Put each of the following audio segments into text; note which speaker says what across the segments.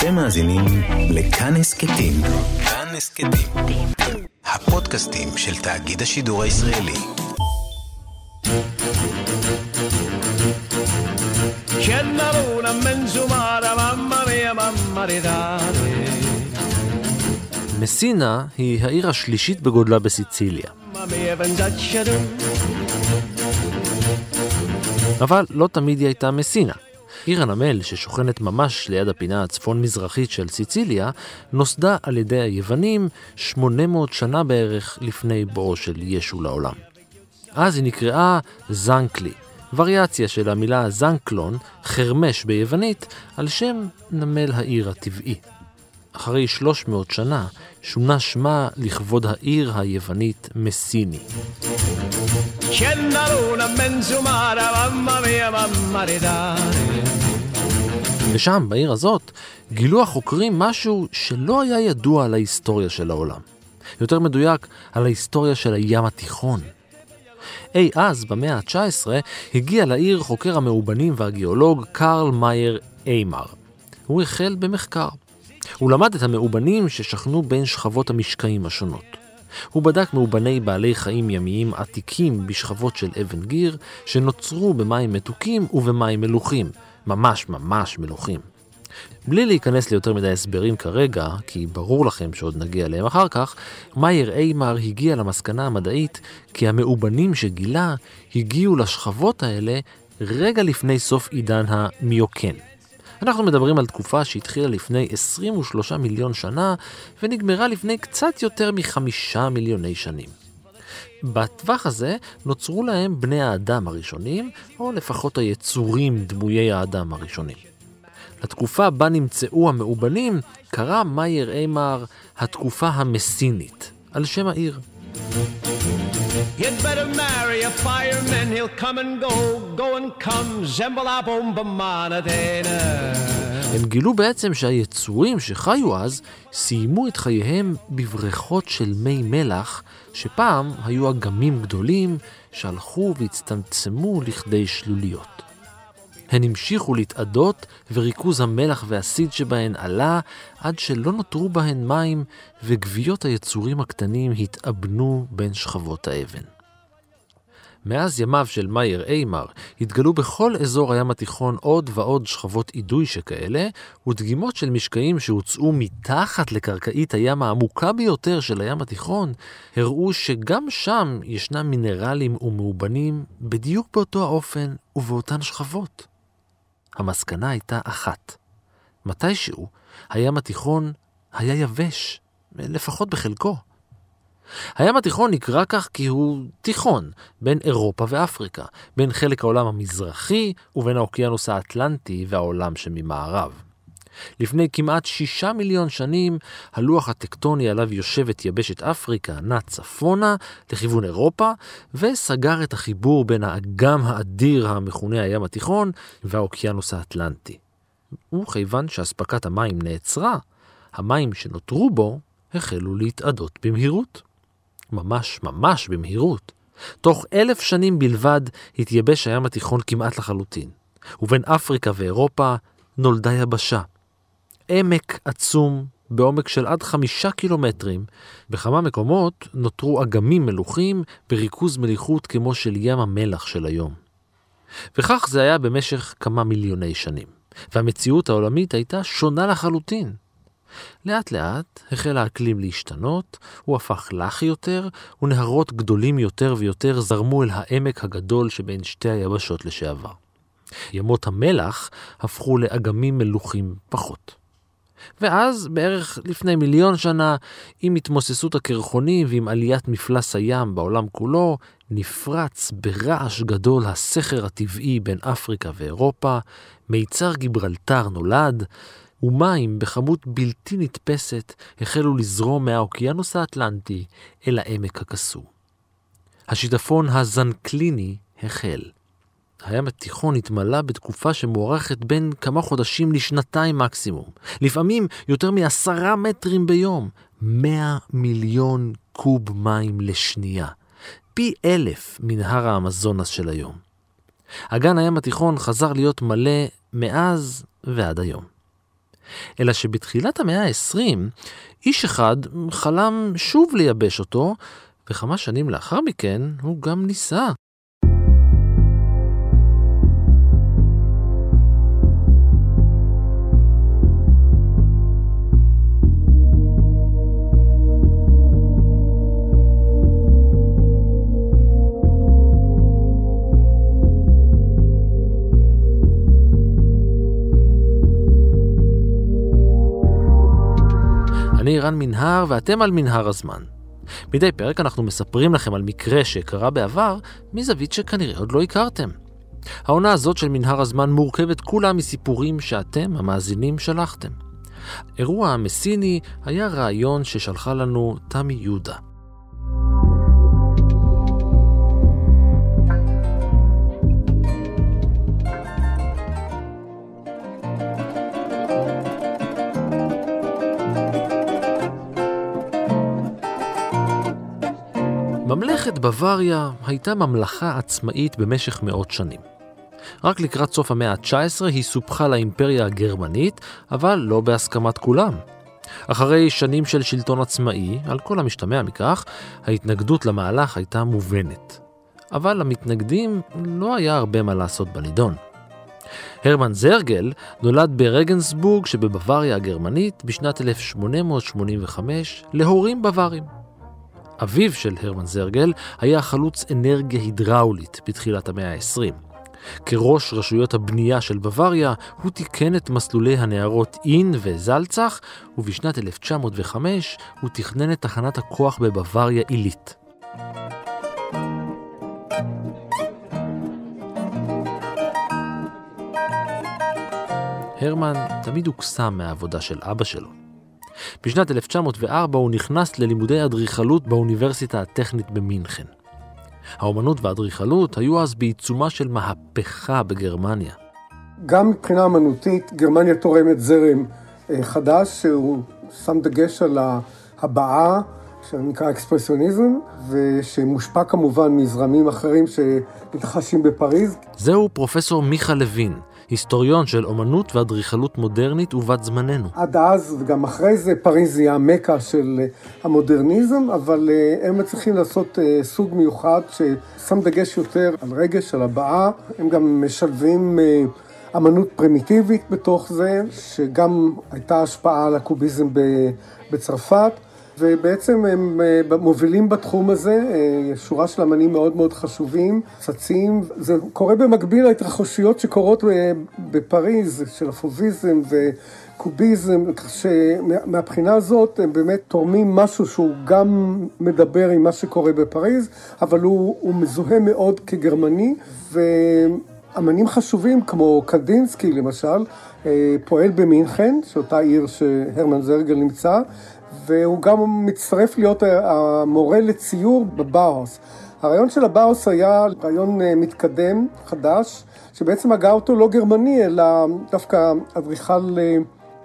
Speaker 1: אתם מאזינים לכאן הסכתים. כאן הסכתים. הפודקאסטים של תאגיד השידור הישראלי.
Speaker 2: מסינה היא העיר השלישית בגודלה בסיציליה. אבל לא תמיד היא הייתה מסינה. עיר הנמל, ששוכנת ממש ליד הפינה הצפון-מזרחית של סיציליה, נוסדה על ידי היוונים 800 שנה בערך לפני בואו של ישו לעולם. אז היא נקראה זנקלי, וריאציה של המילה זנקלון, חרמש ביוונית, על שם נמל העיר הטבעי. אחרי 300 שנה שונה שמה לכבוד העיר היוונית מסיני. ושם, בעיר הזאת, גילו החוקרים משהו שלא היה ידוע על ההיסטוריה של העולם. יותר מדויק, על ההיסטוריה של הים התיכון. אי אז, במאה ה-19, הגיע לעיר חוקר המאובנים והגיאולוג קרל מאייר איימר. הוא החל במחקר. הוא למד את המאובנים ששכנו בין שכבות המשקעים השונות. הוא בדק מאובני בעלי חיים ימיים עתיקים בשכבות של אבן גיר, שנוצרו במים מתוקים ובמים מלוכים, ממש ממש מלוכים. בלי להיכנס ליותר מדי הסברים כרגע, כי ברור לכם שעוד נגיע אליהם אחר כך, מאייר איימר הגיע למסקנה המדעית כי המאובנים שגילה הגיעו לשכבות האלה רגע לפני סוף עידן המיוקן. אנחנו מדברים על תקופה שהתחילה לפני 23 מיליון שנה ונגמרה לפני קצת יותר מחמישה מיליוני שנים. בטווח הזה נוצרו להם בני האדם הראשונים, או לפחות היצורים דמויי האדם הראשונים. לתקופה בה נמצאו המאובנים קרא מאייר איימר התקופה המסינית, על שם העיר. You'd better marry a fireman, he'll come and go, go and come, זמבלה בומבה מנדנה. הם גילו בעצם שהיצורים שחיו אז סיימו את חייהם בבריכות של מי מלח, שפעם היו אגמים גדולים שהלכו והצטמצמו לכדי שלוליות. הן המשיכו להתאדות וריכוז המלח והסיד שבהן עלה עד שלא נותרו בהן מים וגוויות היצורים הקטנים התאבנו בין שכבות האבן. מאז ימיו של מאייר איימר התגלו בכל אזור הים התיכון עוד ועוד שכבות אידוי שכאלה, ודגימות של משקעים שהוצאו מתחת לקרקעית הים העמוקה ביותר של הים התיכון, הראו שגם שם ישנם מינרלים ומאובנים בדיוק באותו האופן ובאותן שכבות. המסקנה הייתה אחת. מתישהו הים התיכון היה יבש, לפחות בחלקו. הים התיכון נקרא כך כי הוא תיכון בין אירופה ואפריקה, בין חלק העולם המזרחי ובין האוקיינוס האטלנטי והעולם שממערב. לפני כמעט שישה מיליון שנים, הלוח הטקטוני עליו יושבת יבשת אפריקה נע צפונה לכיוון אירופה, וסגר את החיבור בין האגם האדיר המכונה הים התיכון והאוקיינוס האטלנטי. וכיוון שאספקת המים נעצרה, המים שנותרו בו החלו להתאדות במהירות. ממש ממש במהירות. תוך אלף שנים בלבד התייבש הים התיכון כמעט לחלוטין, ובין אפריקה ואירופה נולדה יבשה. עמק עצום בעומק של עד חמישה קילומטרים, בכמה מקומות נותרו אגמים מלוכים בריכוז מליחות כמו של ים המלח של היום. וכך זה היה במשך כמה מיליוני שנים, והמציאות העולמית הייתה שונה לחלוטין. לאט לאט החל האקלים להשתנות, הוא הפך לח יותר, ונהרות גדולים יותר ויותר זרמו אל העמק הגדול שבין שתי היבשות לשעבר. ימות המלח הפכו לאגמים מלוכים פחות. ואז, בערך לפני מיליון שנה, עם התמוססות הקרחונים ועם עליית מפלס הים בעולם כולו, נפרץ ברעש גדול הסכר הטבעי בין אפריקה ואירופה, מיצר גיברלטר נולד, ומים בכמות בלתי נתפסת החלו לזרום מהאוקיינוס האטלנטי אל העמק הקסום. השיטפון הזנקליני החל. הים התיכון התמלא בתקופה שמוארכת בין כמה חודשים לשנתיים מקסימום. לפעמים יותר מעשרה מטרים ביום. מאה מיליון קוב מים לשנייה. פי אלף מנהר האמזונס של היום. אגן הים התיכון חזר להיות מלא מאז ועד היום. אלא שבתחילת המאה ה-20, איש אחד חלם שוב לייבש אותו, וכמה שנים לאחר מכן הוא גם ניסה. אני רן מנהר ואתם על מנהר הזמן. מדי פרק אנחנו מספרים לכם על מקרה שקרה בעבר מזווית שכנראה עוד לא הכרתם. העונה הזאת של מנהר הזמן מורכבת כולה מסיפורים שאתם, המאזינים, שלחתם. אירוע המסיני היה רעיון ששלחה לנו תמי יהודה. ממלכת בוואריה הייתה ממלכה עצמאית במשך מאות שנים. רק לקראת סוף המאה ה-19 היא סופחה לאימפריה הגרמנית, אבל לא בהסכמת כולם. אחרי שנים של שלטון עצמאי, על כל המשתמע מכך, ההתנגדות למהלך הייתה מובנת. אבל למתנגדים לא היה הרבה מה לעשות בנידון. הרמן זרגל נולד ברגנסבורג שבבוואריה הגרמנית בשנת 1885 להורים בווארים. אביו של הרמן זרגל היה חלוץ אנרגיה הידראולית בתחילת המאה ה-20. כראש רשויות הבנייה של בוואריה, הוא תיקן את מסלולי הנערות אין וזלצח, ובשנת 1905 הוא תכנן את תחנת הכוח בבוואריה עילית. הרמן תמיד הוקסם מהעבודה של אבא שלו. בשנת 1904 הוא נכנס ללימודי אדריכלות באוניברסיטה הטכנית במינכן. האומנות והאדריכלות היו אז בעיצומה של מהפכה בגרמניה.
Speaker 3: גם מבחינה אמנותית, גרמניה תורמת זרם אה, חדש, שהוא שם דגש על ההבעה, שנקרא אקספרסיוניזם, ושמושפע כמובן מזרמים אחרים שמתרחשים בפריז.
Speaker 2: זהו פרופסור מיכה לוין, היסטוריון של אומנות ואדריכלות מודרנית ובת זמננו.
Speaker 3: עד אז, וגם אחרי זה, פריז היא המקה של אה, המודרניזם, אבל אה, הם מצליחים לעשות אה, סוג מיוחד ששם דגש יותר על רגש, על הבעה. הם גם משלבים אמנות פרימיטיבית בתוך זה, שגם הייתה השפעה על הקוביזם בצרפת. ובעצם הם אה, מובילים בתחום הזה, אה, שורה של אמנים מאוד מאוד חשובים, צצים, זה קורה במקביל להתרחשויות שקורות אה, בפריז, של הפוביזם וקוביזם, כך שמהבחינה הזאת הם באמת תורמים משהו שהוא גם מדבר עם מה שקורה בפריז, אבל הוא, הוא מזוהה מאוד כגרמני, ואמנים חשובים כמו קנדינסקי למשל, פועל במינכן, שאותה עיר שהרמן זרגל נמצא, והוא גם מצטרף להיות המורה לציור בבאוס. הרעיון של הבאוס היה רעיון אה, מתקדם, חדש, שבעצם הגה אותו לא גרמני, אלא דווקא אדריכל אה,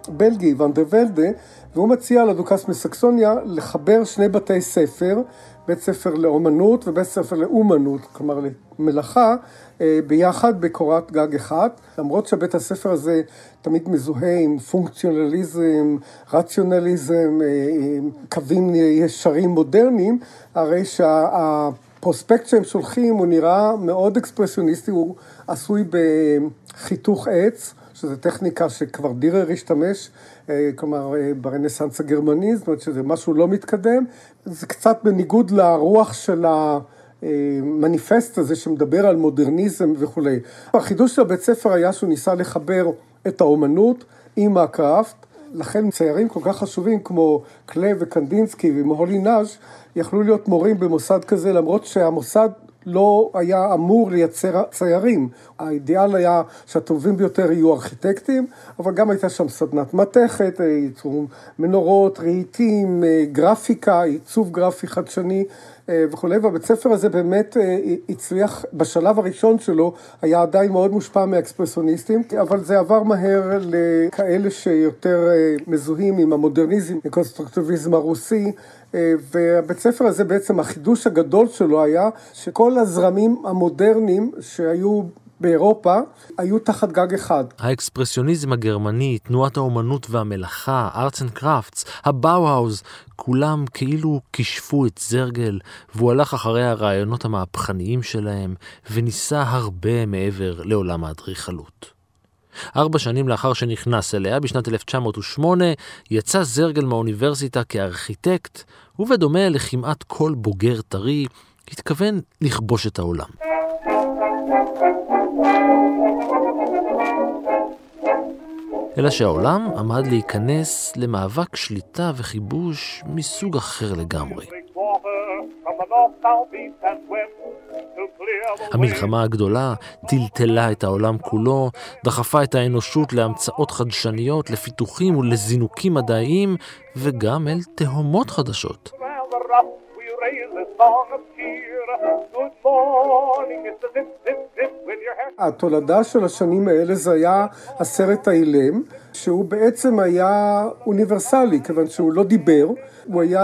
Speaker 3: בלגי, ואן דה ולדה, והוא מציע לדוכס מסקסוניה לחבר שני בתי ספר, בית ספר לאומנות ובית ספר לאומנות, כלומר למלאכה, אה, ביחד בקורת גג אחת, למרות שבית הספר הזה תמיד מזוהה עם פונקציונליזם, רציונליזם, אה, קווים ישרים מודרניים, הרי שהפרוספקט שהם שולחים הוא נראה מאוד אקספרסיוניסטי, הוא עשוי בחיתוך עץ. שזו טכניקה שכבר דירר השתמש, אה, כלומר ברנסאנס הגרמני, זאת אומרת שזה משהו לא מתקדם, זה קצת בניגוד לרוח של ה... המניפסט הזה שמדבר על מודרניזם וכולי. החידוש של הבית ספר היה שהוא ניסה לחבר את האומנות עם הקראפט, לכן ציירים כל כך חשובים כמו קלה וקנדינסקי ומהולי נאז' יכלו להיות מורים במוסד כזה, למרות שהמוסד לא היה אמור לייצר ציירים. האידיאל היה שהטובים ביותר יהיו ארכיטקטים, אבל גם הייתה שם סדנת מתכת, ייצור מנורות, רהיטים, גרפיקה, עיצוב גרפי חדשני. אה, וכולי, והבית ספר הזה באמת אה, הצליח, בשלב הראשון שלו, היה עדיין מאוד מושפע מהאקספרסוניסטים, אבל זה עבר מהר לכאלה שיותר אה, מזוהים עם המודרניזם, הקונסטרוקטיביזם הרוסי, והבית ספר הזה בעצם, החידוש הגדול שלו היה שכל הזרמים המודרניים שהיו באירופה היו תחת גג אחד.
Speaker 2: האקספרסיוניזם הגרמני, תנועת האומנות והמלאכה, Arts and Crafts, הבאוהאוס, כולם כאילו כישפו את זרגל, והוא הלך אחרי הרעיונות המהפכניים שלהם, וניסה הרבה מעבר לעולם האדריכלות. ארבע שנים לאחר שנכנס אליה, בשנת 1908, יצא זרגל מהאוניברסיטה כארכיטקט, ובדומה לכמעט כל בוגר טרי, התכוון לכבוש את העולם. אלא שהעולם עמד להיכנס למאבק שליטה וכיבוש מסוג אחר לגמרי. המלחמה הגדולה טלטלה את העולם כולו, דחפה את האנושות להמצאות חדשניות, לפיתוחים ולזינוקים מדעיים, וגם אל תהומות חדשות.
Speaker 3: התולדה של השנים האלה זה היה הסרט האילם, שהוא בעצם היה אוניברסלי, כיוון שהוא לא דיבר, הוא היה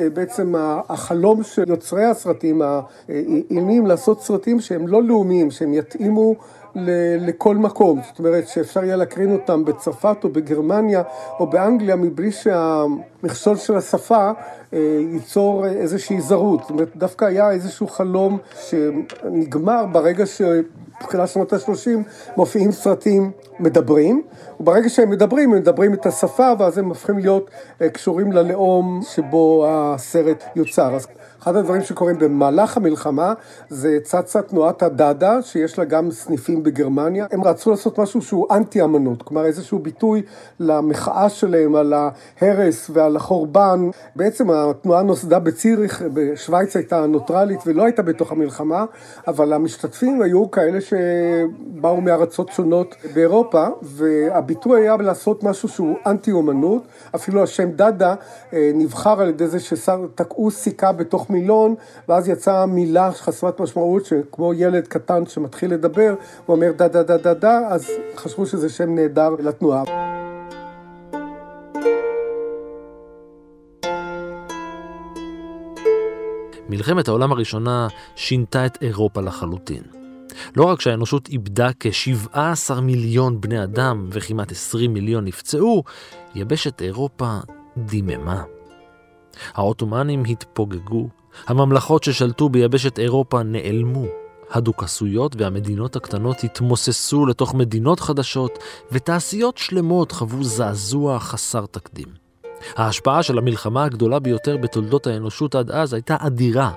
Speaker 3: אה, בעצם החלום של יוצרי הסרטים, האילמים, לעשות סרטים שהם לא לאומיים, שהם יתאימו לכל מקום, זאת אומרת שאפשר יהיה להקרין אותם בצרפת או בגרמניה או באנגליה מבלי שהמכשול של השפה אה, ייצור איזושהי זרות, זאת אומרת דווקא היה איזשהו חלום שנגמר ברגע שבתחילת שנות ה-30 מופיעים סרטים מדברים, וברגע שהם מדברים, הם מדברים את השפה ואז הם הופכים להיות אה, קשורים ללאום שבו הסרט יוצר. אז אחד הדברים שקורים במהלך המלחמה זה צצה תנועת הדאדה, שיש לה גם סניפים בגרמניה. הם רצו לעשות משהו שהוא אנטי אמנות, כלומר איזשהו ביטוי למחאה שלהם על ההרס ועל החורבן. בעצם התנועה נוסדה בציריך, בשוויץ הייתה נוטרלית ולא הייתה בתוך המלחמה, אבל המשתתפים היו כאלה שבאו מארצות שונות באירופה, והביטוי היה לעשות משהו שהוא אנטי אומנות. אפילו השם דאדה אה, נבחר על ידי זה שתקעו סיכה בתוך מילון, ואז יצאה מילה חסרת משמעות, שכמו ילד קטן שמתחיל לדבר, הוא אומר דה דה דה דה דה, אז חשבו שזה שם נהדר לתנועה.
Speaker 2: מלחמת העולם הראשונה שינתה את אירופה לחלוטין. לא רק שהאנושות איבדה כ-17 מיליון בני אדם וכמעט 20 מיליון נפצעו, יבשת אירופה דיממה. העות'מאנים התפוגגו, הממלכות ששלטו ביבשת אירופה נעלמו, הדוכסויות והמדינות הקטנות התמוססו לתוך מדינות חדשות, ותעשיות שלמות חוו זעזוע חסר תקדים. ההשפעה של המלחמה הגדולה ביותר בתולדות האנושות עד אז הייתה אדירה.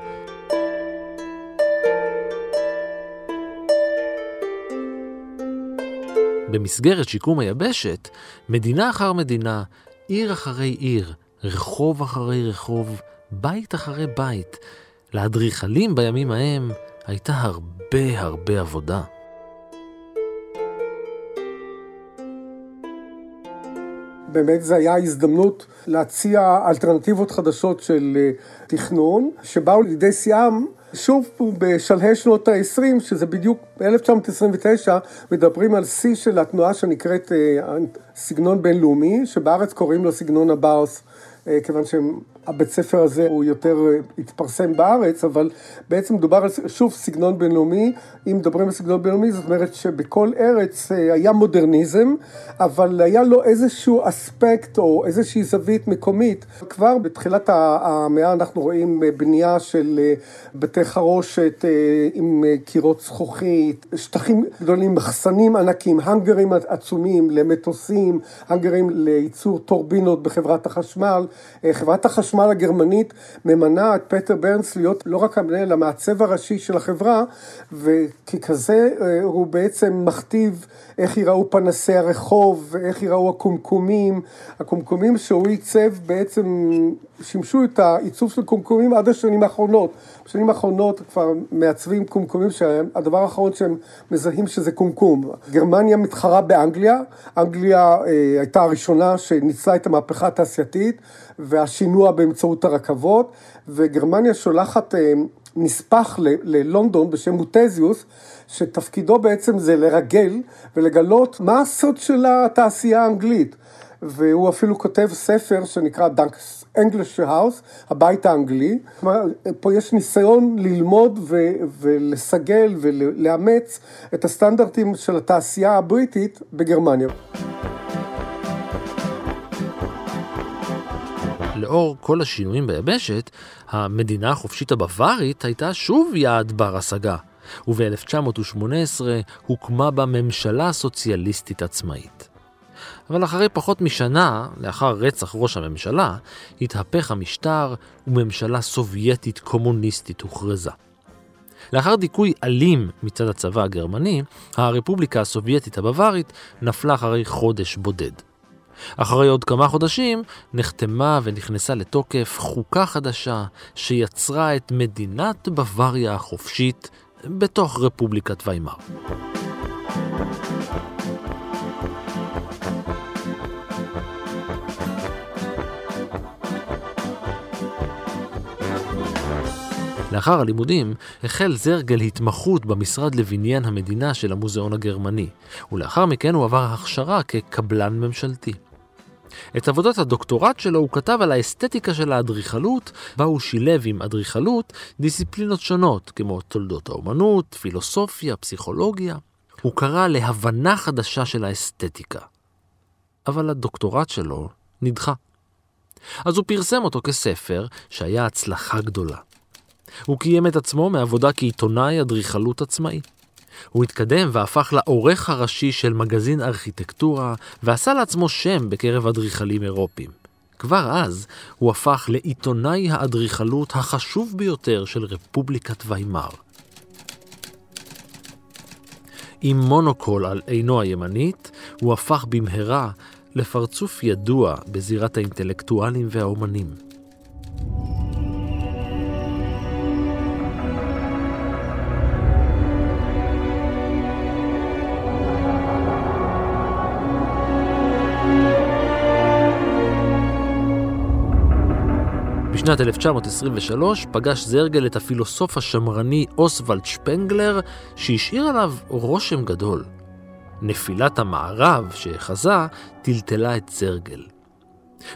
Speaker 2: במסגרת שיקום היבשת, מדינה אחר מדינה, עיר אחרי עיר, רחוב אחרי רחוב, בית אחרי בית. לאדריכלים בימים ההם הייתה הרבה הרבה עבודה.
Speaker 3: באמת זו הייתה הזדמנות להציע אלטרנטיבות חדשות של אה, תכנון, שבאו לידי שיאם שוב בשלהי שנות ה-20, שזה בדיוק ב-1929, מדברים על שיא של התנועה שנקראת אה, סגנון בינלאומי, שבארץ קוראים לו סגנון הבאוס. אה, כיוון שהבית ספר הזה הוא יותר אה, התפרסם בארץ, אבל בעצם מדובר על, שוב, סגנון בינלאומי. אם מדברים על סגנון בינלאומי, זאת אומרת שבכל ארץ אה, היה מודרניזם, אבל היה לו איזשהו אספקט או איזושהי זווית מקומית. כבר בתחילת המאה אנחנו רואים בנייה של בתי חרושת עם קירות זכוכית, שטחים גדולים, מחסנים ענקים, האנגרים עצומים למטוסים, האנגרים לייצור טורבינות בחברת החשמל. אה, חברת החשמל הגרמנית ממנה את פטר ברנס להיות לא רק המנהל, המעצב הראשי של החברה, וככזה אה, הוא בעצם מכתיב איך ייראו פנסי הרחוב, ואיך ייראו הקומקומים. הקומקומים שהוא עיצב בעצם שימשו את העיצוב של קומקומים עד השנים האחרונות. בשנים האחרונות כבר מעצבים קומקומים שהדבר האחרון שהם מזהים שזה קומקום. גרמניה מתחרה באנגליה, אנגליה אה, הייתה הראשונה שניצלה את המהפכה התעשייתית והשינוע באמצעות הרכבות, וגרמניה שולחת אה, נספח ללונדון בשם מוטזיוס, שתפקידו בעצם זה לרגל ולגלות מה הסוד של התעשייה האנגלית. והוא אפילו כותב ספר שנקרא Das englische Haus, הבית האנגלי. כלומר, פה יש ניסיון ללמוד ו- ולסגל ולאמץ את הסטנדרטים של התעשייה הבריטית בגרמניה.
Speaker 2: לאור כל השינויים ביבשת, המדינה החופשית הבווארית הייתה שוב יעד בר השגה, וב-1918 הוקמה בה ממשלה סוציאליסטית עצמאית. אבל אחרי פחות משנה, לאחר רצח ראש הממשלה, התהפך המשטר וממשלה סובייטית קומוניסטית הוכרזה. לאחר דיכוי אלים מצד הצבא הגרמני, הרפובליקה הסובייטית הבווארית נפלה אחרי חודש בודד. אחרי עוד כמה חודשים נחתמה ונכנסה לתוקף חוקה חדשה שיצרה את מדינת בוואריה החופשית בתוך רפובליקת ויימאר. לאחר הלימודים החל זרגל התמחות במשרד לבניין המדינה של המוזיאון הגרמני, ולאחר מכן הוא עבר הכשרה כקבלן ממשלתי. את עבודת הדוקטורט שלו הוא כתב על האסתטיקה של האדריכלות, בה הוא שילב עם אדריכלות דיסציפלינות שונות, כמו תולדות האומנות, פילוסופיה, פסיכולוגיה. הוא קרא להבנה חדשה של האסתטיקה. אבל הדוקטורט שלו נדחה. אז הוא פרסם אותו כספר שהיה הצלחה גדולה. הוא קיים את עצמו מעבודה כעיתונאי אדריכלות עצמאי. הוא התקדם והפך לעורך הראשי של מגזין ארכיטקטורה, ועשה לעצמו שם בקרב אדריכלים אירופים. כבר אז הוא הפך לעיתונאי האדריכלות החשוב ביותר של רפובליקת ויימאר. עם מונוקול על עינו הימנית, הוא הפך במהרה לפרצוף ידוע בזירת האינטלקטואלים והאומנים. בשנת 1923 פגש זרגל את הפילוסוף השמרני אוסוולד שפנגלר, שהשאיר עליו רושם גדול. נפילת המערב שהחזה טלטלה את זרגל.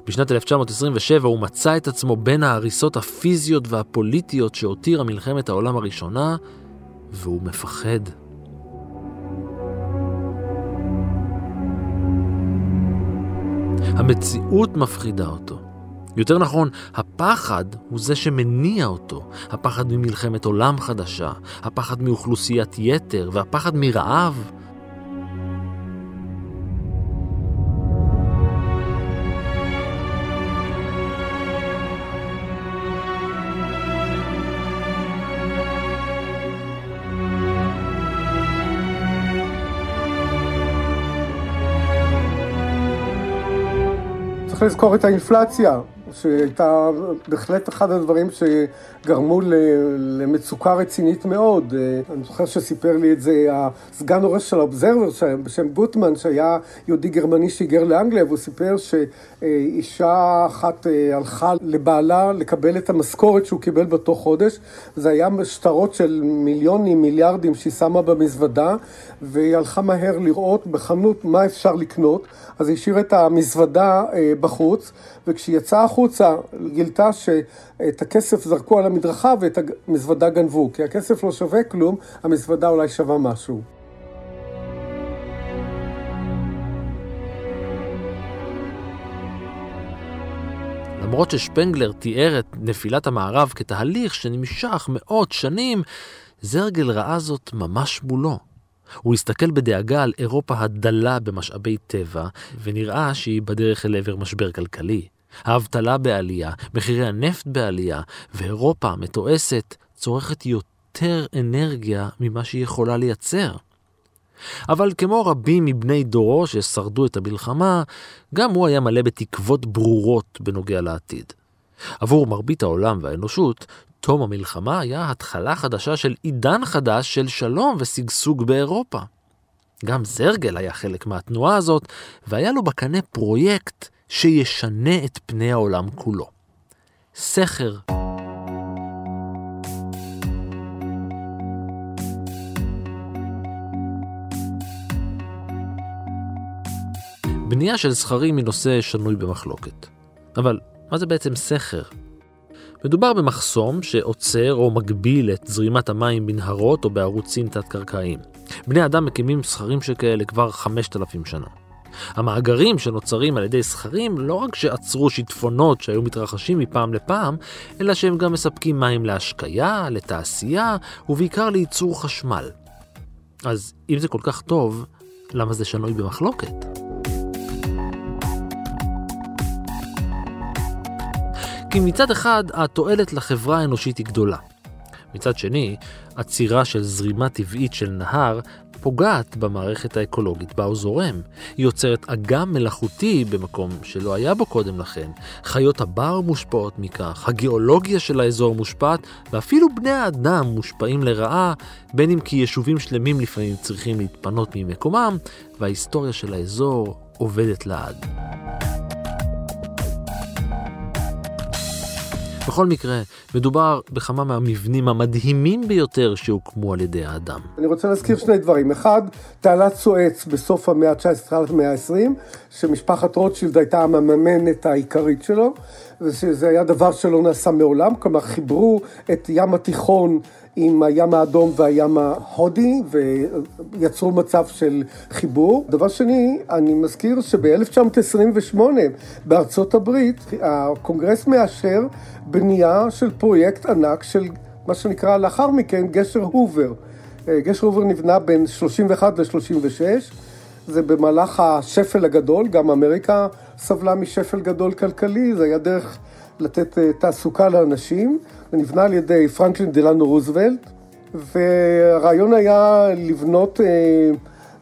Speaker 2: בשנת 1927 הוא מצא את עצמו בין ההריסות הפיזיות והפוליטיות שהותירה מלחמת העולם הראשונה, והוא מפחד. המציאות מפחידה אותו. יותר נכון, הפחד הוא זה שמניע אותו. הפחד ממלחמת עולם חדשה, הפחד מאוכלוסיית יתר והפחד מרעב.
Speaker 3: צריך לזכור את האינפלציה. שהייתה בהחלט אחד הדברים שגרמו למצוקה רצינית מאוד. אני זוכר שסיפר לי את זה הסגן עורך של האובזרבר בשם גוטמן, שהיה יהודי גרמני שהיגר לאנגליה, והוא סיפר שאישה אחת אה, הלכה לבעלה לקבל את המשכורת שהוא קיבל באותו חודש. זה היה שטרות של מיליונים, מיליארדים שהיא שמה במזוודה, והיא הלכה מהר לראות בחנות מה אפשר לקנות, אז היא השאירה את המזוודה אה, בחוץ, וכשהיא יצאה החוצה, גילתה שאת הכסף זרקו על המדרכה ואת המזוודה גנבו, כי הכסף לא שווה כלום, המזוודה אולי שווה משהו.
Speaker 2: למרות ששפנגלר תיאר את נפילת המערב כתהליך שנמשך מאות שנים, זרגל ראה זאת ממש מולו. הוא הסתכל בדאגה על אירופה הדלה במשאבי טבע, ונראה שהיא בדרך אל עבר משבר כלכלי. האבטלה בעלייה, מחירי הנפט בעלייה, ואירופה המתועסת צורכת יותר אנרגיה ממה שהיא יכולה לייצר. אבל כמו רבים מבני דורו ששרדו את המלחמה, גם הוא היה מלא בתקוות ברורות בנוגע לעתיד. עבור מרבית העולם והאנושות, תום המלחמה היה התחלה חדשה של עידן חדש של שלום ושגשוג באירופה. גם זרגל היה חלק מהתנועה הזאת, והיה לו בקנה פרויקט שישנה את פני העולם כולו. סכר. בנייה של זכרים היא נושא שנוי במחלוקת. אבל מה זה בעצם סכר? מדובר במחסום שעוצר או מגביל את זרימת המים בנהרות או בערוצים תת-קרקעיים. בני אדם מקימים סכרים שכאלה כבר 5,000 שנה. המאגרים שנוצרים על ידי סכרים לא רק שעצרו שיטפונות שהיו מתרחשים מפעם לפעם, אלא שהם גם מספקים מים להשקיה, לתעשייה ובעיקר לייצור חשמל. אז אם זה כל כך טוב, למה זה שנוי במחלוקת? כי מצד אחד התועלת לחברה האנושית היא גדולה. מצד שני, עצירה של זרימה טבעית של נהר פוגעת במערכת האקולוגית בה הוא זורם. היא יוצרת אגם מלאכותי במקום שלא היה בו קודם לכן. חיות הבר מושפעות מכך, הגיאולוגיה של האזור מושפעת, ואפילו בני האדם מושפעים לרעה, בין אם כי יישובים שלמים לפעמים צריכים להתפנות ממקומם, וההיסטוריה של האזור עובדת לעד. בכל מקרה, מדובר בכמה מהמבנים המדהימים ביותר שהוקמו על ידי האדם.
Speaker 3: אני רוצה להזכיר שני דברים. אחד, תעלת סואץ בסוף המאה ה-19, תחילת המאה ה-20, שמשפחת רוטשילד הייתה המממנת העיקרית שלו, ושזה היה דבר שלא נעשה מעולם, כלומר חיברו את ים התיכון עם הים האדום והים ההודי, ויצרו מצב של חיבור. דבר שני, אני מזכיר שב-1928 בארצות הברית, הקונגרס מאשר בנייה של פרויקט ענק של מה שנקרא לאחר מכן גשר הובר. גשר הובר נבנה בין 31 ל-36, זה במהלך השפל הגדול, גם אמריקה סבלה משפל גדול כלכלי, זה היה דרך לתת אה, תעסוקה לאנשים. זה נבנה על ידי פרנקלין דלנו רוזוולט, והרעיון היה לבנות אה,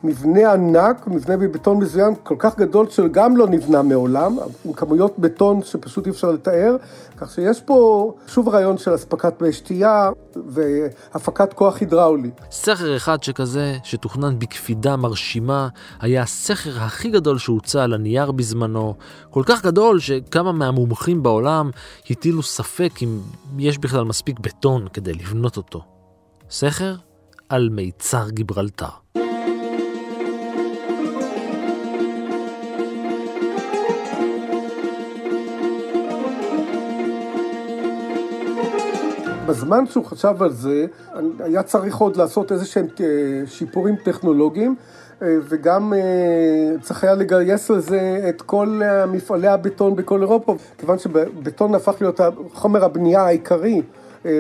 Speaker 3: מבנה ענק, מבנה בבטון מזוין כל כך גדול שגם לא נבנה מעולם, עם כמויות בטון שפשוט אי אפשר לתאר, כך שיש פה שוב רעיון של אספקת מי שתייה והפקת כוח הידראולי.
Speaker 2: סכר אחד שכזה, שתוכנן בקפידה מרשימה, היה הסכר הכי גדול שהוצע על הנייר בזמנו, כל כך גדול שכמה מהמומחים בעולם הטילו ספק אם יש בכלל מספיק בטון כדי לבנות אותו. סכר על מיצר גיברלטר.
Speaker 3: בזמן שהוא חשב על זה, היה צריך עוד לעשות איזה שהם אה, שיפורים טכנולוגיים, אה, וגם אה, צריך היה לגייס לזה את כל מפעלי הבטון בכל אירופה, כיוון שבטון הפך להיות חומר הבנייה העיקרי.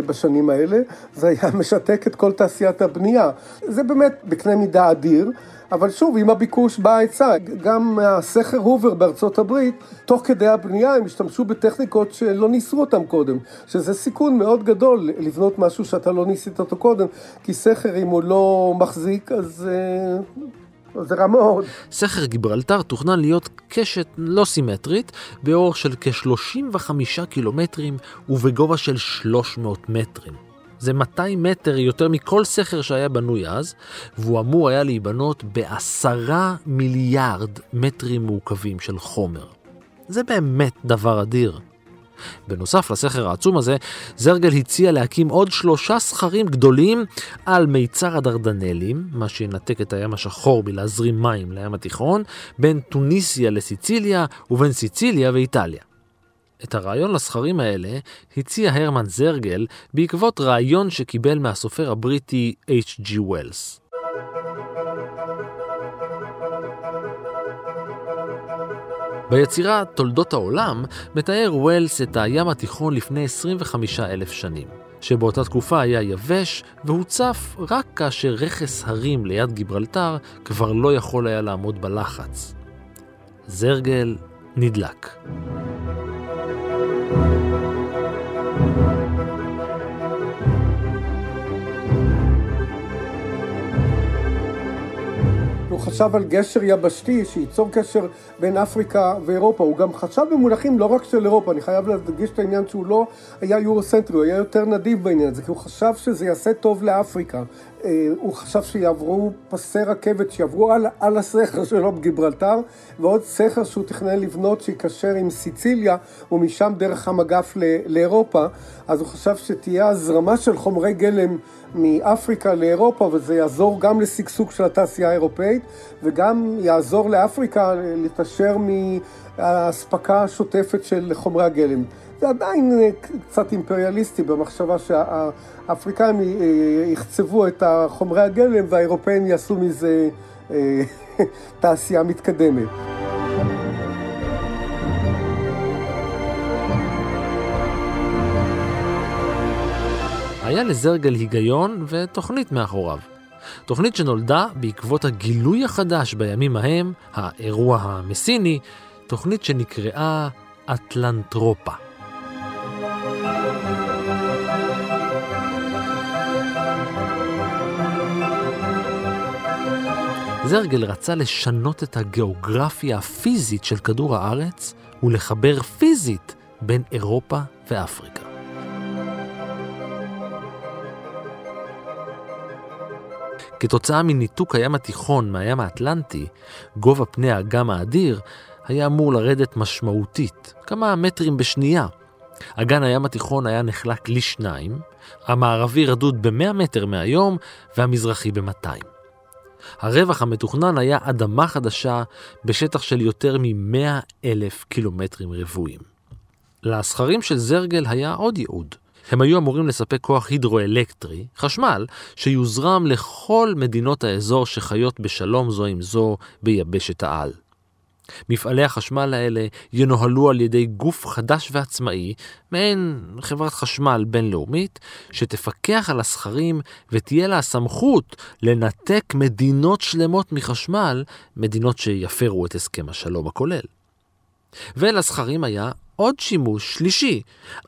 Speaker 3: בשנים האלה, זה היה משתק את כל תעשיית הבנייה. זה באמת בקנה מידה אדיר, אבל שוב, עם הביקוש בא ההיצע. גם הסכר הובר בארצות הברית, תוך כדי הבנייה הם השתמשו בטכניקות שלא ניסו אותם קודם, שזה סיכון מאוד גדול לבנות משהו שאתה לא ניסית אותו קודם, כי סכר אם הוא לא מחזיק, אז... זה רע מאוד.
Speaker 2: סכר גיברלטר תוכנן להיות קשת לא סימטרית, באורך של כ-35 קילומטרים ובגובה של 300 מטרים. זה 200 מטר יותר מכל סכר שהיה בנוי אז, והוא אמור היה להיבנות בעשרה מיליארד מטרים מעוקבים של חומר. זה באמת דבר אדיר. בנוסף לסכר העצום הזה, זרגל הציע להקים עוד שלושה סכרים גדולים על מיצר הדרדנלים, מה שינתק את הים השחור מלהזרים מים לים התיכון, בין טוניסיה לסיציליה ובין סיציליה ואיטליה. את הרעיון לסכרים האלה הציע הרמן זרגל בעקבות רעיון שקיבל מהסופר הבריטי H.G. Wells. ביצירה תולדות העולם מתאר ווילס את הים התיכון לפני 25 אלף שנים, שבאותה תקופה היה יבש והוצף רק כאשר רכס הרים ליד גיברלטר כבר לא יכול היה לעמוד בלחץ. זרגל נדלק.
Speaker 3: הוא חשב על גשר יבשתי שייצור קשר בין אפריקה ואירופה. הוא גם חשב במונחים לא רק של אירופה, אני חייב להדגיש את העניין שהוא לא היה יורוסנטרי, הוא היה יותר נדיב בעניין הזה, כי הוא חשב שזה יעשה טוב לאפריקה. אה, הוא חשב שיעברו פסי רכבת, שיעברו על, על הסכר שלו בגיברלטר, ועוד סכר שהוא תכנן לבנות שיקשר עם סיציליה, ומשם דרך המגף לאירופה. אז הוא חשב שתהיה הזרמה של חומרי גלם מאפריקה לאירופה, וזה יעזור גם לשגשוג של התעשייה האירופאית, וגם יעזור לאפריקה לתשר מהאספקה השוטפת של חומרי הגלם. זה עדיין אה, קצת אימפריאליסטי במחשבה שהאפריקאים אה, יחצבו את חומרי הגלם והאירופאים יעשו מזה אה, תעשייה מתקדמת.
Speaker 2: היה לזרגל היגיון ותוכנית מאחוריו. תוכנית שנולדה בעקבות הגילוי החדש בימים ההם, האירוע המסיני, תוכנית שנקראה אטלנטרופה. זרגל רצה לשנות את הגיאוגרפיה הפיזית של כדור הארץ ולחבר פיזית בין אירופה ואפריקה. כתוצאה מניתוק הים התיכון מהים האטלנטי, גובה פני האגם האדיר היה אמור לרדת משמעותית, כמה מטרים בשנייה. אגן הים התיכון היה נחלק לשניים, המערבי רדוד ב-100 מטר מהיום והמזרחי ב-200. הרווח המתוכנן היה אדמה חדשה בשטח של יותר מ-100 אלף קילומטרים רבועים. לסכרים של זרגל היה עוד ייעוד. הם היו אמורים לספק כוח הידרואלקטרי, חשמל, שיוזרם לכל מדינות האזור שחיות בשלום זו עם זו ביבשת העל. מפעלי החשמל האלה ינוהלו על ידי גוף חדש ועצמאי, מעין חברת חשמל בינלאומית, שתפקח על הסכרים ותהיה לה הסמכות לנתק מדינות שלמות מחשמל, מדינות שיפרו את הסכם השלום הכולל. ולסכרים היה עוד שימוש שלישי.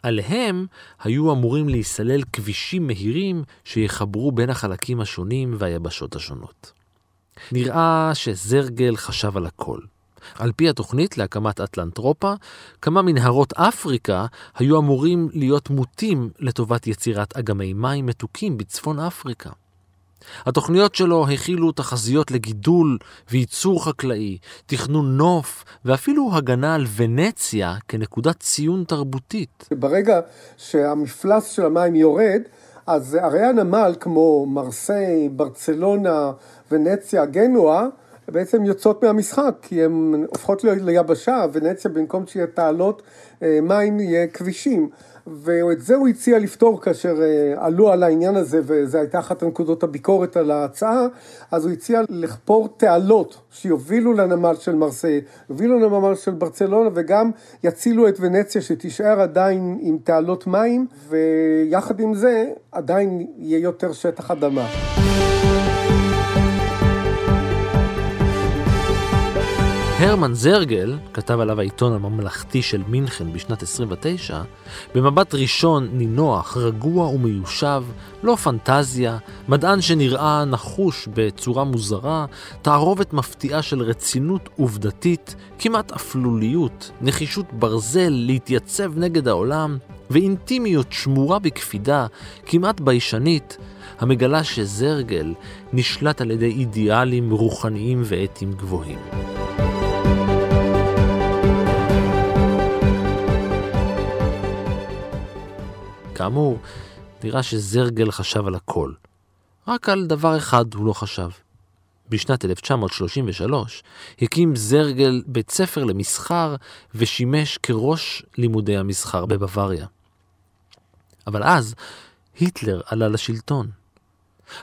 Speaker 2: עליהם היו אמורים להיסלל כבישים מהירים שיחברו בין החלקים השונים והיבשות השונות. נראה שזרגל חשב על הכל. על פי התוכנית להקמת אטלנטרופה, כמה מנהרות אפריקה היו אמורים להיות מוטים לטובת יצירת אגמי מים מתוקים בצפון אפריקה. התוכניות שלו הכילו תחזיות לגידול וייצור חקלאי, תכנון נוף ואפילו הגנה על ונציה כנקודת ציון תרבותית.
Speaker 3: ברגע שהמפלס של המים יורד, אז ערי הנמל כמו מרסיי, ברצלונה, ונציה, גנואה, בעצם יוצאות מהמשחק, כי הן הופכות להיות ליבשה, ונציה במקום שיהיה תעלות אה, מים יהיה כבישים. ואת זה הוא הציע לפתור כאשר אה, עלו על העניין הזה, וזו הייתה אחת הנקודות הביקורת על ההצעה, אז הוא הציע לחפור תעלות שיובילו לנמל של מרסיי, יובילו לנמל של ברצלונה, וגם יצילו את ונציה שתישאר עדיין עם תעלות מים, ויחד עם זה עדיין יהיה יותר שטח אדמה.
Speaker 2: הרמן זרגל, כתב עליו העיתון הממלכתי של מינכן בשנת 29, במבט ראשון נינוח, רגוע ומיושב, לא פנטזיה, מדען שנראה נחוש בצורה מוזרה, תערובת מפתיעה של רצינות עובדתית, כמעט אפלוליות, נחישות ברזל להתייצב נגד העולם, ואינטימיות שמורה בקפידה, כמעט ביישנית, המגלה שזרגל נשלט על ידי אידיאלים רוחניים ואתיים גבוהים. כאמור, נראה שזרגל חשב על הכל. רק על דבר אחד הוא לא חשב. בשנת 1933 הקים זרגל בית ספר למסחר ושימש כראש לימודי המסחר בבוואריה. אבל אז היטלר עלה לשלטון.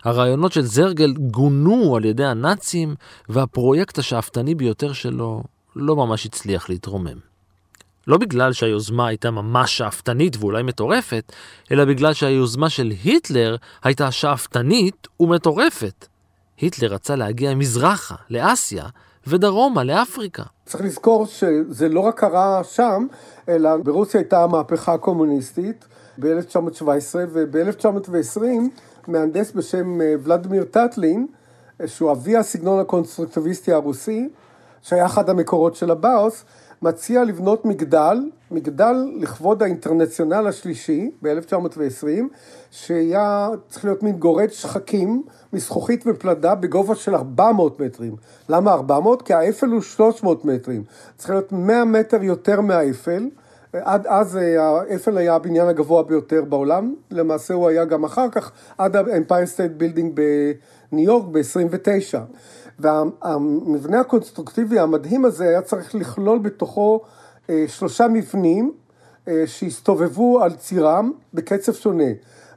Speaker 2: הרעיונות של זרגל גונו על ידי הנאצים והפרויקט השאפתני ביותר שלו לא ממש הצליח להתרומם. לא בגלל שהיוזמה הייתה ממש שאפתנית ואולי מטורפת, אלא בגלל שהיוזמה של היטלר הייתה שאפתנית ומטורפת. היטלר רצה להגיע מזרחה, לאסיה, ודרומה, לאפריקה.
Speaker 3: צריך לזכור שזה לא רק קרה שם, אלא ברוסיה הייתה המהפכה הקומוניסטית ב-1917, וב-1920 מהנדס בשם אה, ולדימיר טטלין, שהוא אבי הסגנון הקונסטרוקטיביסטי הרוסי, שהיה אחד המקורות של הבאוס, מציע לבנות מגדל מגדל לכבוד האינטרנציונל השלישי ב-1920, שהיה צריך להיות מין גורד שחקים מזכוכית ופלדה בגובה של 400 מטרים. למה 400? כי האייפל הוא 300 מטרים. צריך להיות 100 מטר יותר מהאייפל. עד אז אה, האייפל היה הבניין הגבוה ביותר בעולם, למעשה הוא היה גם אחר כך, עד האמפייר סטייט בילדינג בניו יורק ב-29. והמבנה הקונסטרוקטיבי המדהים הזה היה צריך לכלול בתוכו אה, שלושה מבנים אה, שהסתובבו על צירם בקצב שונה.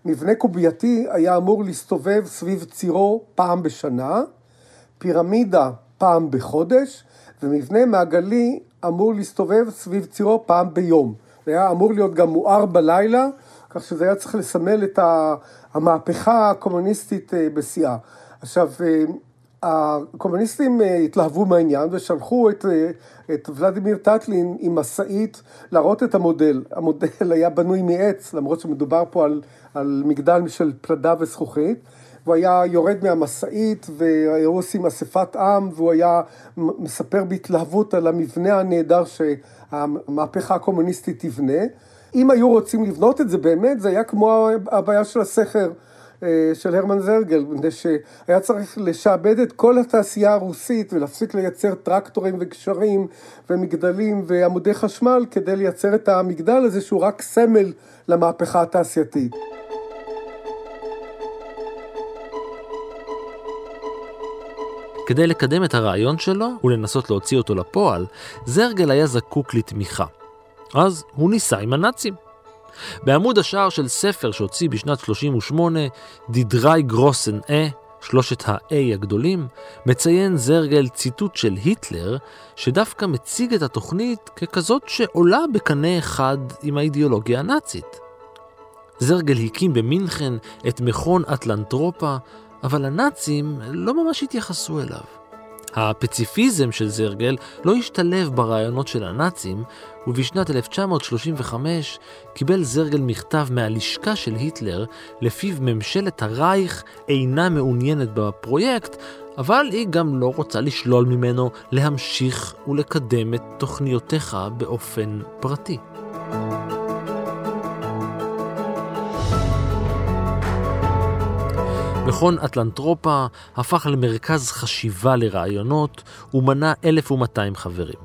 Speaker 3: מבנה קובייתי היה אמור להסתובב סביב צירו פעם בשנה, פירמידה פעם בחודש, ומבנה מעגלי אמור להסתובב סביב צירו פעם ביום. זה היה אמור להיות גם מואר בלילה, כך שזה היה צריך לסמל את המהפכה הקומוניסטית אה, בשיאה. עכשיו, הקומוניסטים אה, התלהבו מהעניין ושלחו את, אה, את ולדימיר טטלין עם משאית להראות את המודל. המודל היה בנוי מעץ, למרות שמדובר פה על, על מגדל של פלדה וזכוכית. והוא היה יורד מהמשאית והיו עושים אספת עם והוא היה מספר בהתלהבות על המבנה הנהדר שהמהפכה הקומוניסטית תבנה. אם היו רוצים לבנות את זה באמת, זה היה כמו הבעיה של הסכר. אה, של הרמן זרגל, מפני שהיה צריך לשעבד את כל התעשייה הרוסית ולהפסיק לייצר טרקטורים וגשרים ומגדלים ועמודי חשמל כדי לייצר את המגדל הזה שהוא רק סמל למהפכה התעשייתית.
Speaker 2: כדי לקדם את הרעיון שלו ולנסות להוציא אותו לפועל, זרגל היה זקוק לתמיכה. אז הוא ניסה עם הנאצים. בעמוד השער של ספר שהוציא בשנת 38, דידראי גרוסן אה, שלושת ה-A הגדולים, מציין זרגל ציטוט של היטלר, שדווקא מציג את התוכנית ככזאת שעולה בקנה אחד עם האידיאולוגיה הנאצית. זרגל הקים במינכן את מכון אטלנטרופה, אבל הנאצים לא ממש התייחסו אליו. הפציפיזם של זרגל לא השתלב ברעיונות של הנאצים, ובשנת 1935 קיבל זרגל מכתב מהלשכה של היטלר, לפיו ממשלת הרייך אינה מעוניינת בפרויקט, אבל היא גם לא רוצה לשלול ממנו להמשיך ולקדם את תוכניותיך באופן פרטי. מכון אטלנטרופה הפך למרכז חשיבה לרעיונות ומנה 1,200 חברים.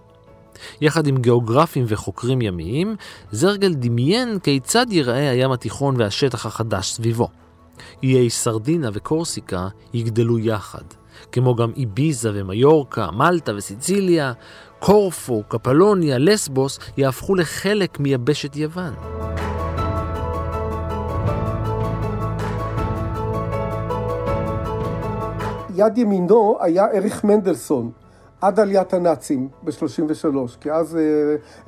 Speaker 2: יחד עם גיאוגרפים וחוקרים ימיים, זרגל דמיין כיצד ייראה הים התיכון והשטח החדש סביבו. איי סרדינה וקורסיקה יגדלו יחד, כמו גם איביזה ומיורקה, מלטה וסיציליה, קורפו, קפלוניה, לסבוס יהפכו לחלק מיבשת יוון.
Speaker 3: יד ימינו היה אריך מנדלסון, עד עליית הנאצים ב-33, כי אז אה,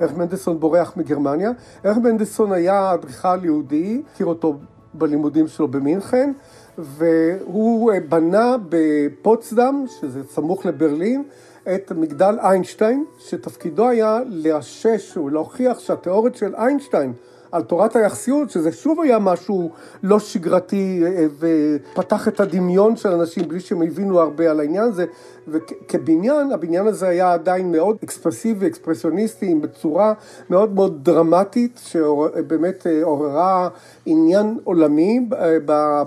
Speaker 3: אריך מנדלסון בורח מגרמניה. אריך מנדלסון היה אדריכל יהודי, הכיר אותו בלימודים שלו במינכן, והוא אה, בנה בפוצדם, שזה סמוך לברלין, את מגדל איינשטיין, שתפקידו היה לאשש ולהוכיח שהתיאוריות של איינשטיין על תורת היחסיות, שזה שוב היה משהו לא שגרתי אה, ופתח את הדמיון של אנשים בלי שהם הבינו הרבה על העניין הזה, וכבניין, הבניין הזה היה עדיין מאוד אקספרסיבי, אקספרסיוניסטי, בצורה מאוד מאוד דרמטית, שבאמת אה, עוררה עניין עולמי אה,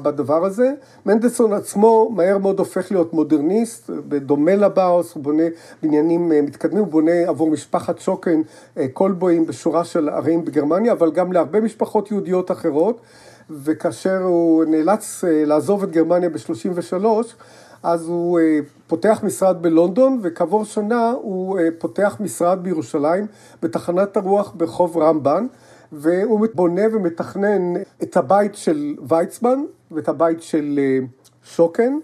Speaker 3: בדבר הזה. מנדלסון עצמו מהר מאוד הופך להיות מודרניסט, בדומה לבאוס, הוא בונה בניינים מתקדמים, הוא בונה עבור משפחת שוקן קולבויים בשורה של ערים בגרמניה, אבל גם להרבה משפחות יהודיות אחרות, וכאשר הוא נאלץ אה, לעזוב את גרמניה ב-33, אז הוא אה, פותח משרד בלונדון, וכעבור שנה הוא אה, פותח משרד בירושלים, בתחנת הרוח ברחוב רמב"ן, והוא בונה ומתכנן את הבית של ויצמן ואת הבית של שוקן.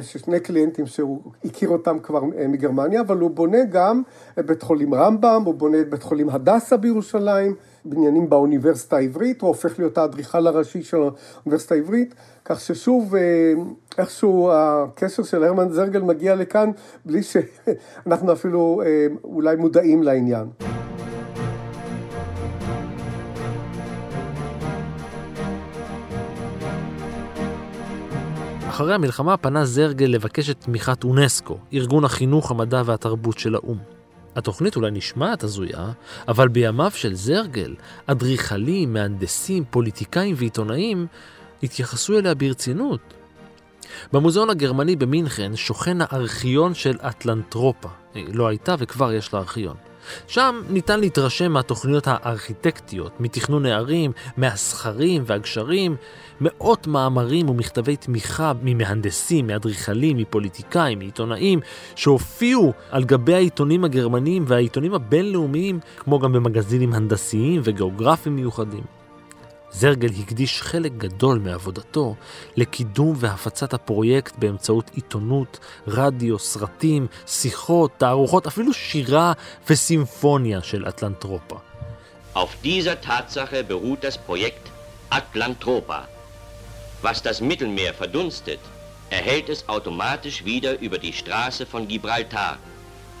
Speaker 3: ששני קליינטים שהוא הכיר אותם כבר מגרמניה, אבל הוא בונה גם בית חולים רמב"ם, הוא בונה את בית חולים הדסה בירושלים, בניינים באוניברסיטה העברית, הוא הופך להיות האדריכל הראשי של האוניברסיטה העברית, כך ששוב אה, איכשהו הקשר של הרמן זרגל מגיע לכאן בלי שאנחנו אפילו אה, אולי מודעים לעניין.
Speaker 2: אחרי המלחמה פנה זרגל לבקש את תמיכת אונסקו, ארגון החינוך, המדע והתרבות של האו"ם. התוכנית אולי נשמעת הזויה, אבל בימיו של זרגל, אדריכלים, מהנדסים, פוליטיקאים ועיתונאים התייחסו אליה ברצינות. במוזיאון הגרמני במינכן שוכן הארכיון של אטלנטרופה. לא הייתה וכבר יש לה ארכיון. שם ניתן להתרשם מהתוכניות הארכיטקטיות, מתכנון הערים, מהסכרים והגשרים, מאות מאמרים ומכתבי תמיכה ממהנדסים, מאדריכלים, מפוליטיקאים, מעיתונאים, שהופיעו על גבי העיתונים הגרמניים והעיתונים הבינלאומיים, כמו גם במגזינים הנדסיים וגיאוגרפיים מיוחדים. זרגל הקדיש חלק גדול מעבודתו לקידום והפצת הפרויקט באמצעות עיתונות, רדיו, סרטים, שיחות, תערוכות, אפילו שירה וסימפוניה של אטלנטרופה.
Speaker 4: Auf dieser Tatsache beruht das Projekt Atlantropa. Was das Mittelmeer verdunstet, erhält es automatisch wieder über die Straße von Gibraltar,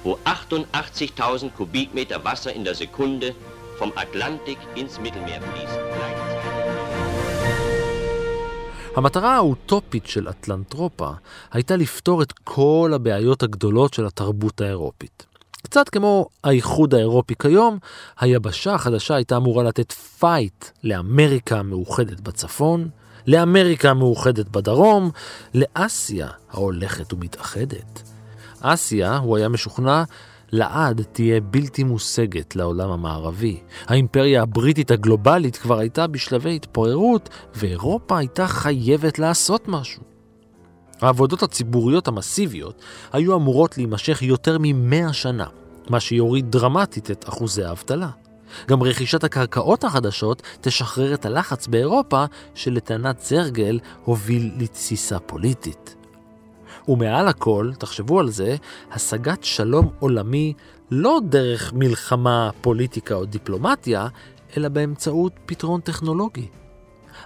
Speaker 4: wo 88.000 Kubikmeter Wasser in der Sekunde vom Atlantik ins Mittelmeer fließen.
Speaker 2: המטרה האוטופית של אטלנטרופה הייתה לפתור את כל הבעיות הגדולות של התרבות האירופית. קצת כמו האיחוד האירופי כיום, היבשה החדשה הייתה אמורה לתת פייט לאמריקה המאוחדת בצפון, לאמריקה המאוחדת בדרום, לאסיה ההולכת ומתאחדת. אסיה, הוא היה משוכנע, לעד תהיה בלתי מושגת לעולם המערבי. האימפריה הבריטית הגלובלית כבר הייתה בשלבי התפוררות, ואירופה הייתה חייבת לעשות משהו. העבודות הציבוריות המסיביות היו אמורות להימשך יותר מ-100 שנה, מה שיוריד דרמטית את אחוזי האבטלה. גם רכישת הקרקעות החדשות תשחרר את הלחץ באירופה, שלטענת זרגל הוביל לתסיסה פוליטית. ומעל הכל, תחשבו על זה, השגת שלום עולמי לא דרך מלחמה, פוליטיקה או דיפלומטיה, אלא באמצעות פתרון טכנולוגי.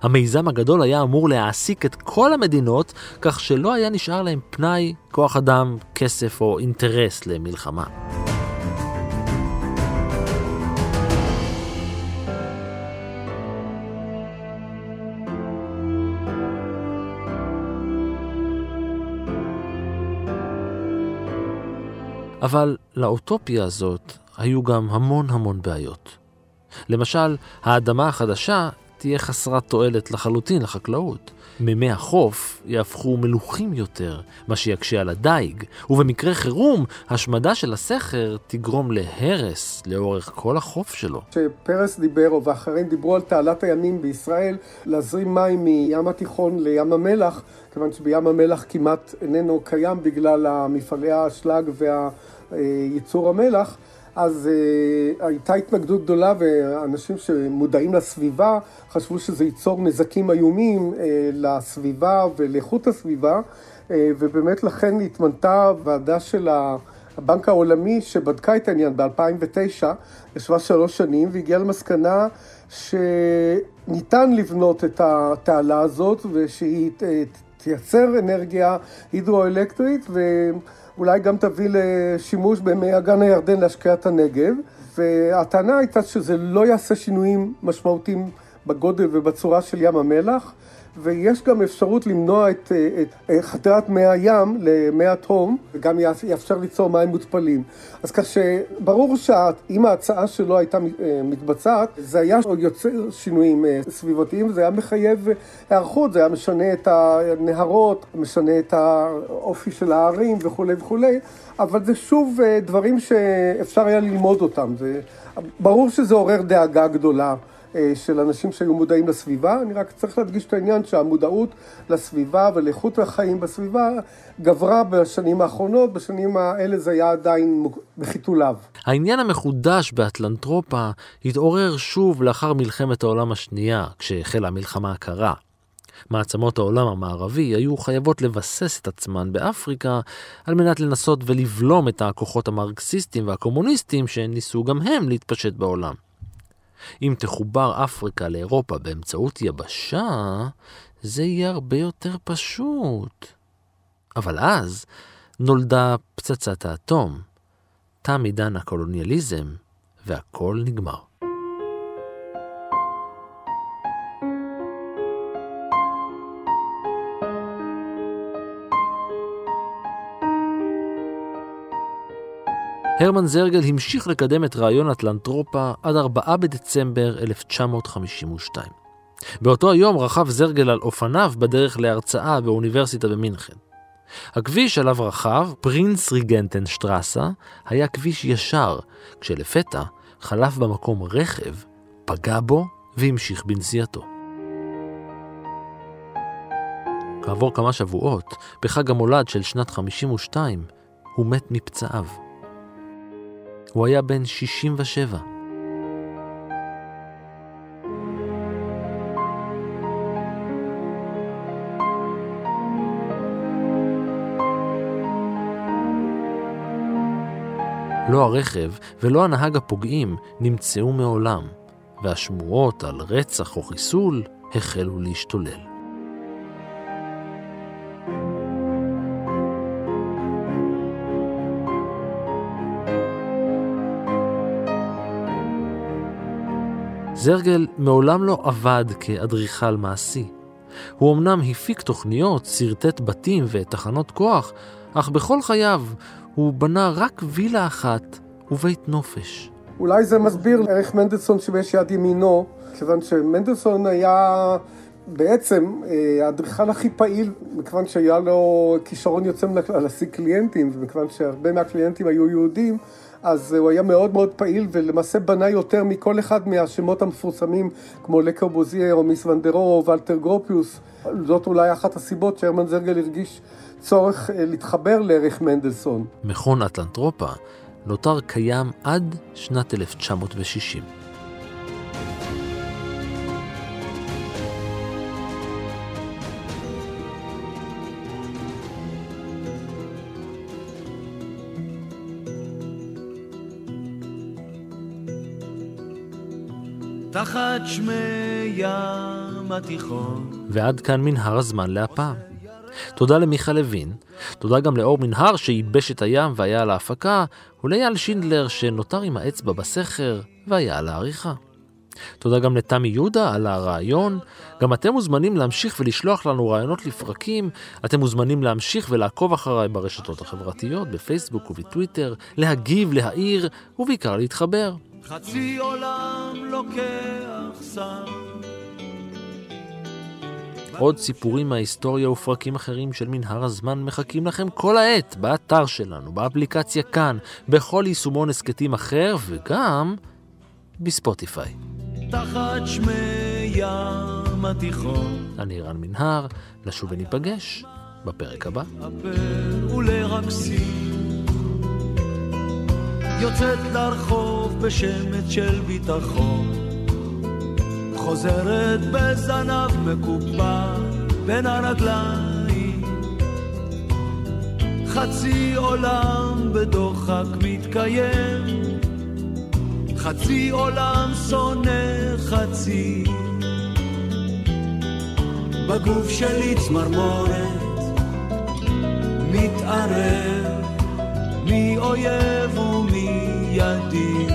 Speaker 2: המיזם הגדול היה אמור להעסיק את כל המדינות, כך שלא היה נשאר להם פנאי, כוח אדם, כסף או אינטרס למלחמה. אבל לאוטופיה הזאת היו גם המון המון בעיות. למשל, האדמה החדשה תהיה חסרת תועלת לחלוטין לחקלאות. מימי החוף יהפכו מלוכים יותר, מה שיקשה על הדייג, ובמקרה חירום, השמדה של הסכר תגרום להרס לאורך כל החוף שלו.
Speaker 3: כשפרס דיבר, ואחרים דיברו על תעלת הימים בישראל, להזרים מים מים התיכון לים המלח, כיוון שבים המלח כמעט איננו קיים בגלל מפעלי האשלג וייצור המלח, אז uh, הייתה התנגדות גדולה ואנשים שמודעים לסביבה חשבו שזה ייצור נזקים איומים uh, לסביבה ולאיכות הסביבה ובאמת לכן התמנתה ועדה של הבנק העולמי שבדקה את העניין ב-2009, ישבה שלוש שנים והגיעה למסקנה שניתן לבנות את התעלה הזאת ושהיא תייצר אנרגיה הידרואלקטרית ו... אולי גם תביא לשימוש במי אגן הירדן להשקיית הנגב, והטענה הייתה שזה לא יעשה שינויים משמעותיים בגודל ובצורה של ים המלח, ויש גם אפשרות למנוע את, את, את חתירת מי הים למי התהום, וגם יאפשר ליצור מים מותפלים. אז כך שברור שאם ההצעה שלו הייתה אה, מתבצעת, זה היה יוצר שינויים אה, סביבתיים, וזה היה מחייב היערכות, זה היה משנה את הנהרות, משנה את האופי של הערים וכולי וכולי, אבל זה שוב אה, דברים שאפשר היה ללמוד אותם. זה, ברור שזה עורר דאגה גדולה. אה, של אנשים שהיו מודעים לסביבה, אני רק צריך להדגיש את העניין שהמודעות לסביבה ולאיכות החיים בסביבה גברה בשנים האחרונות, בשנים האלה זה היה עדיין בחיתוליו.
Speaker 2: העניין המחודש באטלנטרופה התעורר שוב לאחר מלחמת העולם השנייה, כשהחלה המלחמה הקרה. מעצמות העולם המערבי היו חייבות לבסס את עצמן באפריקה על מנת לנסות ולבלום את הכוחות המרקסיסטים והקומוניסטים שניסו גם הם להתפשט בעולם. אם תחובר אפריקה לאירופה באמצעות יבשה, זה יהיה הרבה יותר פשוט. אבל אז נולדה פצצת האטום, תם עידן הקולוניאליזם, והכל נגמר. הרמן זרגל המשיך לקדם את רעיון אטלנטרופה עד 4 בדצמבר 1952. באותו היום רכב זרגל על אופניו בדרך להרצאה באוניברסיטה במינכן. הכביש עליו רכב, פרינס ריגנטן שטרסה, היה כביש ישר, כשלפתע חלף במקום רכב, פגע בו והמשיך בנסיעתו. כעבור כמה שבועות, בחג המולד של שנת 52, הוא מת מפצעיו. הוא היה בן 67. לא הרכב ולא הנהג הפוגעים נמצאו מעולם, והשמועות על רצח או חיסול החלו להשתולל. זרגל מעולם לא עבד כאדריכל מעשי. הוא אמנם הפיק תוכניות, שרטט בתים ותחנות כוח, אך בכל חייו הוא בנה רק וילה אחת ובית נופש.
Speaker 3: אולי זה מסביר איך מנדלסון שימש יד ימינו, כיוון שמנדלסון היה בעצם אה, האדריכל הכי פעיל, מכיוון שהיה לו כישרון יוצא להשיג קליינטים, ומכיוון שהרבה מהקליינטים היו יהודים, אז הוא היה מאוד מאוד פעיל ולמעשה בנה יותר מכל אחד מהשמות המפורסמים כמו לה קורבוזיה או מיס ון דר רוהה או ולטר גרופיוס. זאת אולי אחת הסיבות שהרמן זרגל הרגיש צורך אה, להתחבר לערך מנדלסון.
Speaker 2: מכון אטלנטרופה נותר קיים עד שנת 1960.
Speaker 5: תחת שמי ים התיכון.
Speaker 2: ועד כאן מנהר הזמן להפעם. תודה למיכה לוין, תודה גם לאור מנהר שייבש את הים והיה על ההפקה, ולאייל שינדלר שנותר עם האצבע בסכר והיה על העריכה. תודה גם לתמי יהודה על הרעיון. גם אתם מוזמנים להמשיך ולשלוח לנו רעיונות לפרקים. אתם מוזמנים להמשיך ולעקוב אחריי ברשתות החברתיות, בפייסבוק ובטוויטר, להגיב, להעיר, ובעיקר להתחבר.
Speaker 5: חצי עולם לוקח סם.
Speaker 2: עוד סיפורים מההיסטוריה ופרקים אחרים של מנהר הזמן מחכים לכם כל העת באתר שלנו, באפליקציה כאן, בכל יישומון הסכתים אחר וגם בספוטיפיי.
Speaker 5: תחת שמי ים התיכון.
Speaker 2: אני רן מנהר, נשוב וניפגש בפרק הבא.
Speaker 5: ולרקסים. יוצאת לרחוב בשמץ של ביטחון. חוזרת בזנב מקופל בין הרגליים. חצי עולם בדוחק מתקיים. חצי עולם שונא חצי. בגוף שלי צמרמורת מתערב מי אויב ומי ידיד.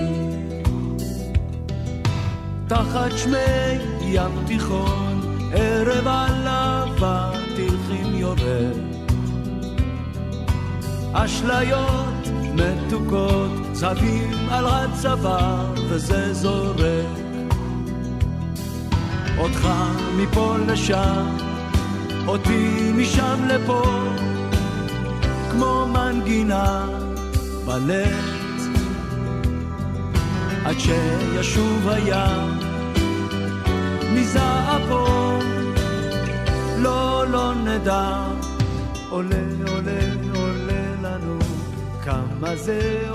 Speaker 5: תחת שמי ים תיכון, ערב עלבה תלחים יורד. אשליות מתוקות, צבים על הצבא וזה זורק. אותך מפה לשם, אותי משם לפה, כמו מנגינה בלט. עד שישוב הים. מזעפו, לא, לא נדע, עולה, עולה, עולה לנו, כמה זה